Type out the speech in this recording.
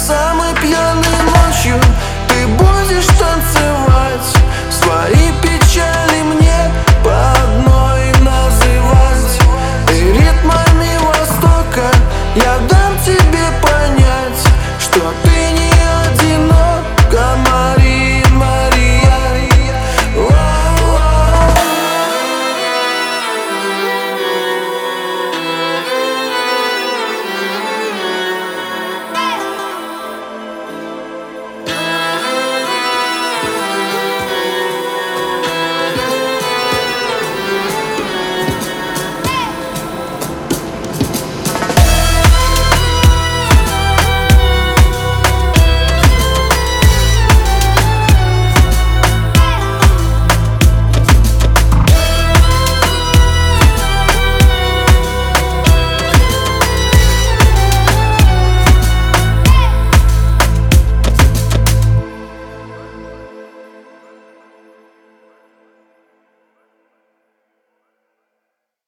sun.